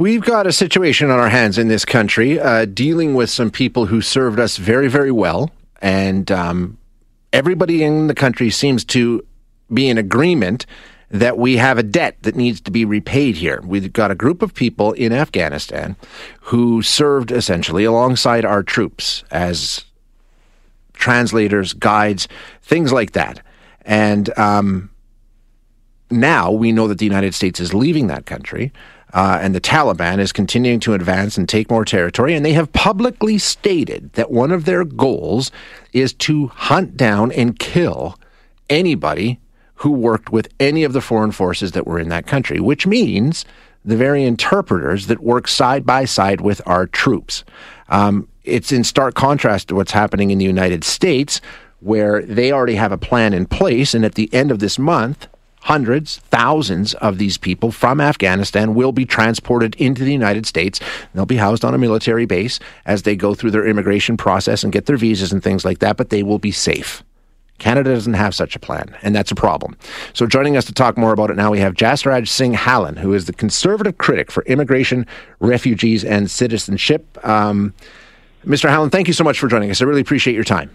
We've got a situation on our hands in this country uh, dealing with some people who served us very, very well. And um, everybody in the country seems to be in agreement that we have a debt that needs to be repaid here. We've got a group of people in Afghanistan who served essentially alongside our troops as translators, guides, things like that. And um, now we know that the United States is leaving that country. Uh, and the Taliban is continuing to advance and take more territory. And they have publicly stated that one of their goals is to hunt down and kill anybody who worked with any of the foreign forces that were in that country, which means the very interpreters that work side by side with our troops. Um, it's in stark contrast to what's happening in the United States, where they already have a plan in place. And at the end of this month, hundreds, thousands of these people from Afghanistan will be transported into the United States. They'll be housed on a military base as they go through their immigration process and get their visas and things like that, but they will be safe. Canada doesn't have such a plan, and that's a problem. So, joining us to talk more about it now, we have Jasraj Singh Hallan, who is the conservative critic for immigration, refugees, and citizenship. Um, Mr. Hallan, thank you so much for joining us. I really appreciate your time.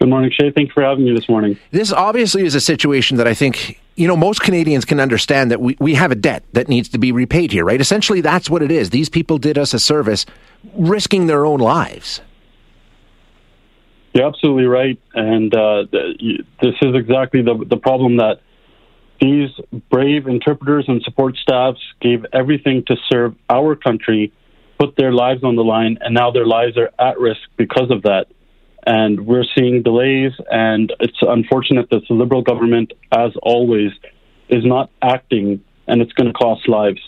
Good morning, Shay. Thank you for having me this morning. This obviously is a situation that I think, you know, most Canadians can understand that we, we have a debt that needs to be repaid here, right? Essentially, that's what it is. These people did us a service, risking their own lives. You're absolutely right. And uh, this is exactly the, the problem that these brave interpreters and support staffs gave everything to serve our country, put their lives on the line, and now their lives are at risk because of that and we're seeing delays. And it's unfortunate that the Liberal government, as always, is not acting, and it's going to cost lives.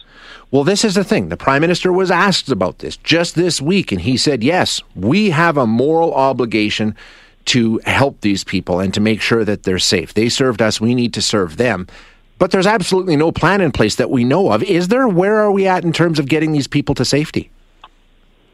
Well, this is the thing. The Prime Minister was asked about this just this week, and he said, yes, we have a moral obligation to help these people and to make sure that they're safe. They served us, we need to serve them. But there's absolutely no plan in place that we know of. Is there? Where are we at in terms of getting these people to safety?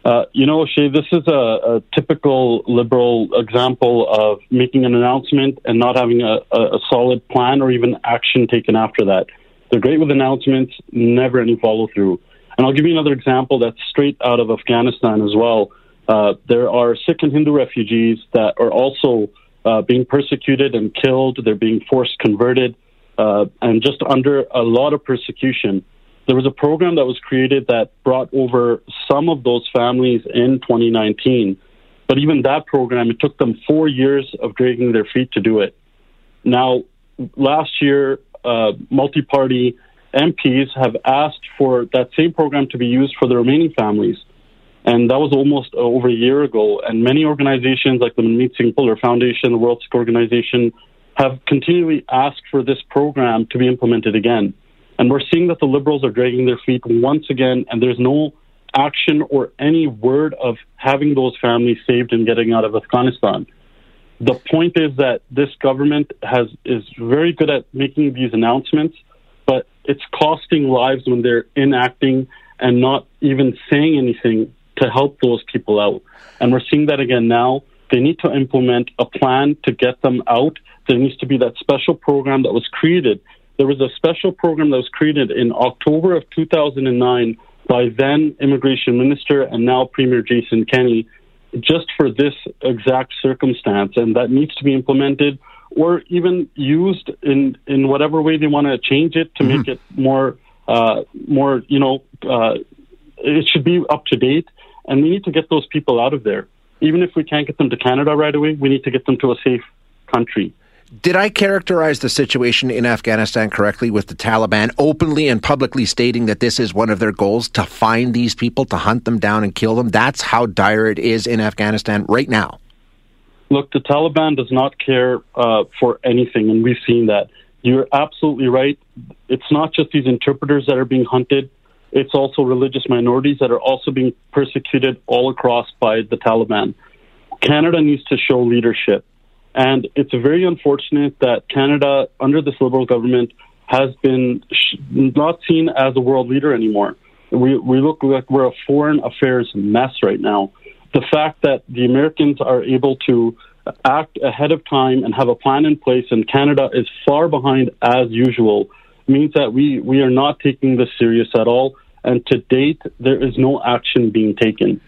Uh, you know, Shay, this is a, a, typical liberal example of making an announcement and not having a, a, solid plan or even action taken after that. They're great with announcements, never any follow through. And I'll give you another example that's straight out of Afghanistan as well. Uh, there are Sikh and Hindu refugees that are also uh, being persecuted and killed. They're being forced converted uh, and just under a lot of persecution there was a program that was created that brought over some of those families in 2019. But even that program, it took them four years of dragging their feet to do it. Now, last year, uh, multi party MPs have asked for that same program to be used for the remaining families. And that was almost over a year ago. And many organizations like the Manmeet Singh Bhullar Foundation, the World Sikh Organization, have continually asked for this program to be implemented again. And we're seeing that the Liberals are dragging their feet once again, and there's no action or any word of having those families saved and getting out of Afghanistan. The point is that this government has is very good at making these announcements, but it's costing lives when they're enacting and not even saying anything to help those people out. And we're seeing that again now. They need to implement a plan to get them out. There needs to be that special program that was created there was a special program that was created in October of 2009 by then Immigration Minister and now Premier Jason Kenney just for this exact circumstance, and that needs to be implemented or even used in, in whatever way they want to change it to mm-hmm. make it more uh, more you know uh, it should be up to date, and we need to get those people out of there. Even if we can't get them to Canada right away, we need to get them to a safe country. Did I characterize the situation in Afghanistan correctly with the Taliban openly and publicly stating that this is one of their goals to find these people, to hunt them down and kill them? That's how dire it is in Afghanistan right now. Look, the Taliban does not care uh, for anything, and we've seen that. You're absolutely right. It's not just these interpreters that are being hunted, it's also religious minorities that are also being persecuted all across by the Taliban. Canada needs to show leadership. And it's very unfortunate that Canada, under this Liberal government, has been sh- not seen as a world leader anymore. We, we look like we're a foreign affairs mess right now. The fact that the Americans are able to act ahead of time and have a plan in place, and Canada is far behind as usual, means that we, we are not taking this serious at all. And to date, there is no action being taken.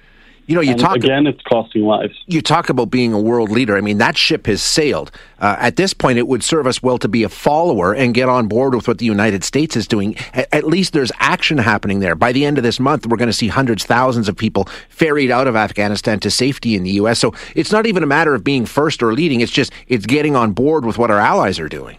You know, you and talk again. It's costing lives. You talk about being a world leader. I mean, that ship has sailed. Uh, at this point, it would serve us well to be a follower and get on board with what the United States is doing. At, at least there's action happening there. By the end of this month, we're going to see hundreds, thousands of people ferried out of Afghanistan to safety in the U.S. So it's not even a matter of being first or leading. It's just it's getting on board with what our allies are doing.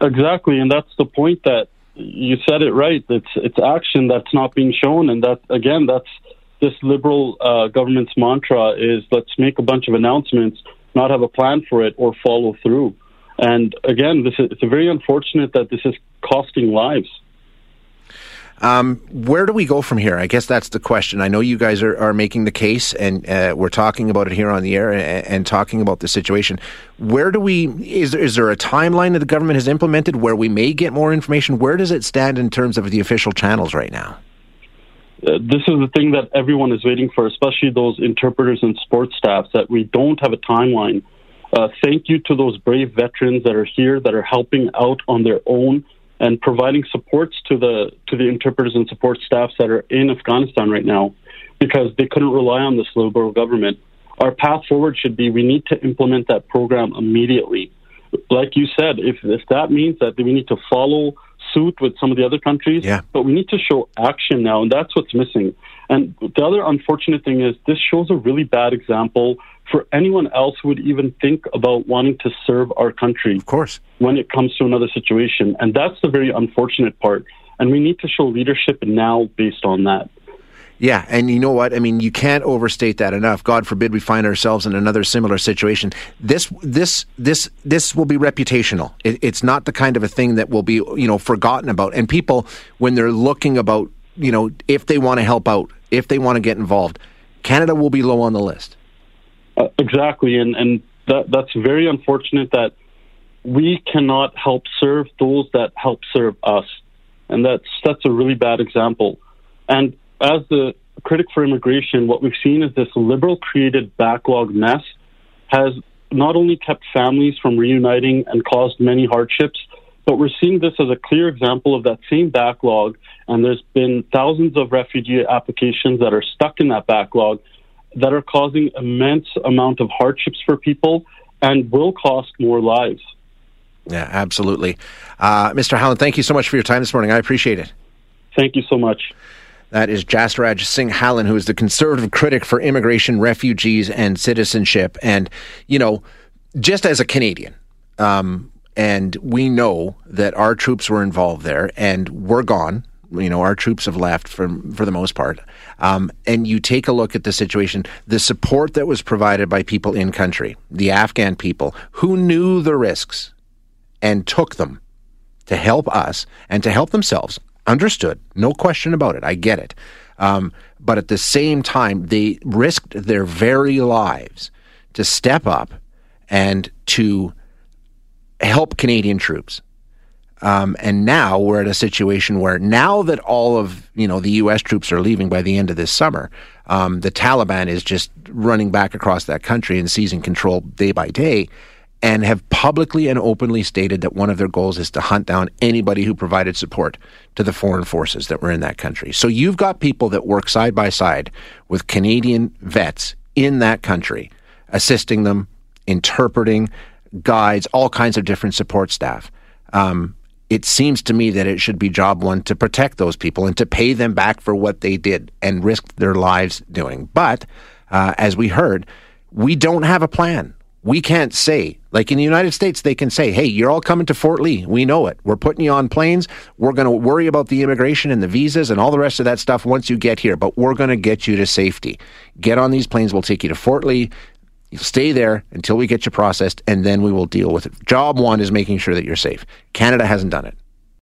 Exactly, and that's the point that you said it right. It's it's action that's not being shown, and that again, that's this liberal uh, government's mantra is let's make a bunch of announcements, not have a plan for it, or follow through. And again, this is, it's very unfortunate that this is costing lives. Um, where do we go from here? I guess that's the question. I know you guys are, are making the case, and uh, we're talking about it here on the air and, and, talking about the situation. Where do we? Is is there a timeline that the government has implemented where we may get more information? Where does it stand in terms of the official channels right now? Uh, this is the thing that everyone is waiting for, especially those interpreters and sports staffs. That we don't have a timeline. Uh, thank you to those brave veterans that are here that are helping out on their own and providing supports to the to the interpreters and support staffs that are in Afghanistan right now because they couldn't rely on this liberal government. Our path forward should be we need to implement that program immediately. Like you said, if if that means that we need to follow suit with some of the other countries, yeah. but we need to show action now, and that's what's missing. And the other unfortunate thing is this shows a really bad example for anyone else who would even think about wanting to serve our country. Of course. When it comes to another situation. And that's the very unfortunate part. And we need to show leadership now based on that. Yeah, and you know what? I mean, you can't overstate that enough. God forbid we find ourselves in another similar situation. This, this, this, this will be reputational. It, it's not the kind of a thing that will be, you know, forgotten about. And people, when they're looking about, you know, if they want to help out, if they want to get involved, Canada will be low on the list. Uh, exactly, and and that that's very unfortunate that we cannot help serve those that help serve us, and that's that's a really bad example. And as the critic for immigration, what we've seen is this liberal created backlog mess has not only kept families from reuniting and caused many hardships, but we're seeing this as a clear example of that same backlog. And there's been thousands of refugee applications that are stuck in that backlog that are causing immense amount of hardships for people and will cost more lives. Yeah, absolutely. Uh, Mr. Hallan, thank you so much for your time this morning. I appreciate it. Thank you so much. That is Jasraj Singh Hallan, who is the conservative critic for immigration, refugees, and citizenship. And, you know, just as a Canadian, um, and we know that our troops were involved there and we're gone you know, our troops have left for for the most part. Um, and you take a look at the situation, the support that was provided by people in country, the Afghan people who knew the risks and took them to help us and to help themselves. Understood, no question about it. I get it. Um, but at the same time, they risked their very lives to step up and to help Canadian troops um, and now we're at a situation where now that all of you know the U.S. troops are leaving by the end of this summer, um, the Taliban is just running back across that country and seizing control day by day, and have publicly and openly stated that one of their goals is to hunt down anybody who provided support to the foreign forces that were in that country. So you've got people that work side by side with Canadian vets in that country, assisting them, interpreting, guides, all kinds of different support staff. Um, it seems to me that it should be job one to protect those people and to pay them back for what they did and risked their lives doing. But uh, as we heard, we don't have a plan. We can't say, like in the United States, they can say, hey, you're all coming to Fort Lee. We know it. We're putting you on planes. We're going to worry about the immigration and the visas and all the rest of that stuff once you get here, but we're going to get you to safety. Get on these planes. We'll take you to Fort Lee. You'll stay there until we get you processed, and then we will deal with it. Job one is making sure that you're safe. Canada hasn't done it.